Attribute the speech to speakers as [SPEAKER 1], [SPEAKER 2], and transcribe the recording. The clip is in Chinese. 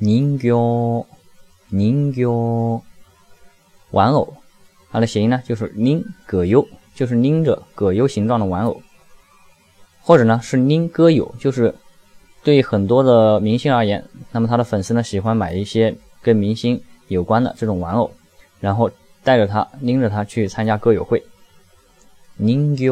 [SPEAKER 1] 人形，人形，玩偶。它的谐音呢，就是拎葛优，就是拎着葛优形状的玩偶，或者呢是拎歌友，就是对很多的明星而言，那么他的粉丝呢喜欢买一些跟明星有关的这种玩偶，然后带着他拎着他去参加歌友会。宁形。